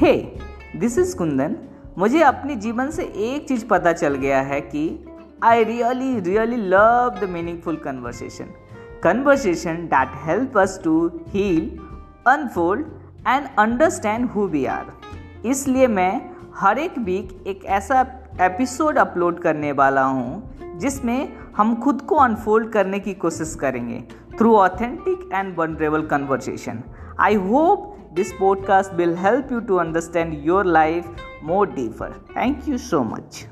Hey this is Kundan मुझे अपने जीवन से एक चीज़ पता चल गया है कि I really really love the meaningful conversation conversation that help us to heal unfold and understand who we are इसलिए मैं हर एक वीक एक ऐसा एपिसोड अपलोड करने वाला हूँ, जिसमें हम खुद को अनफोल्ड करने की कोशिश करेंगे through authentic and vulnerable conversation I hope this podcast will help you to understand your life more deeper. Thank you so much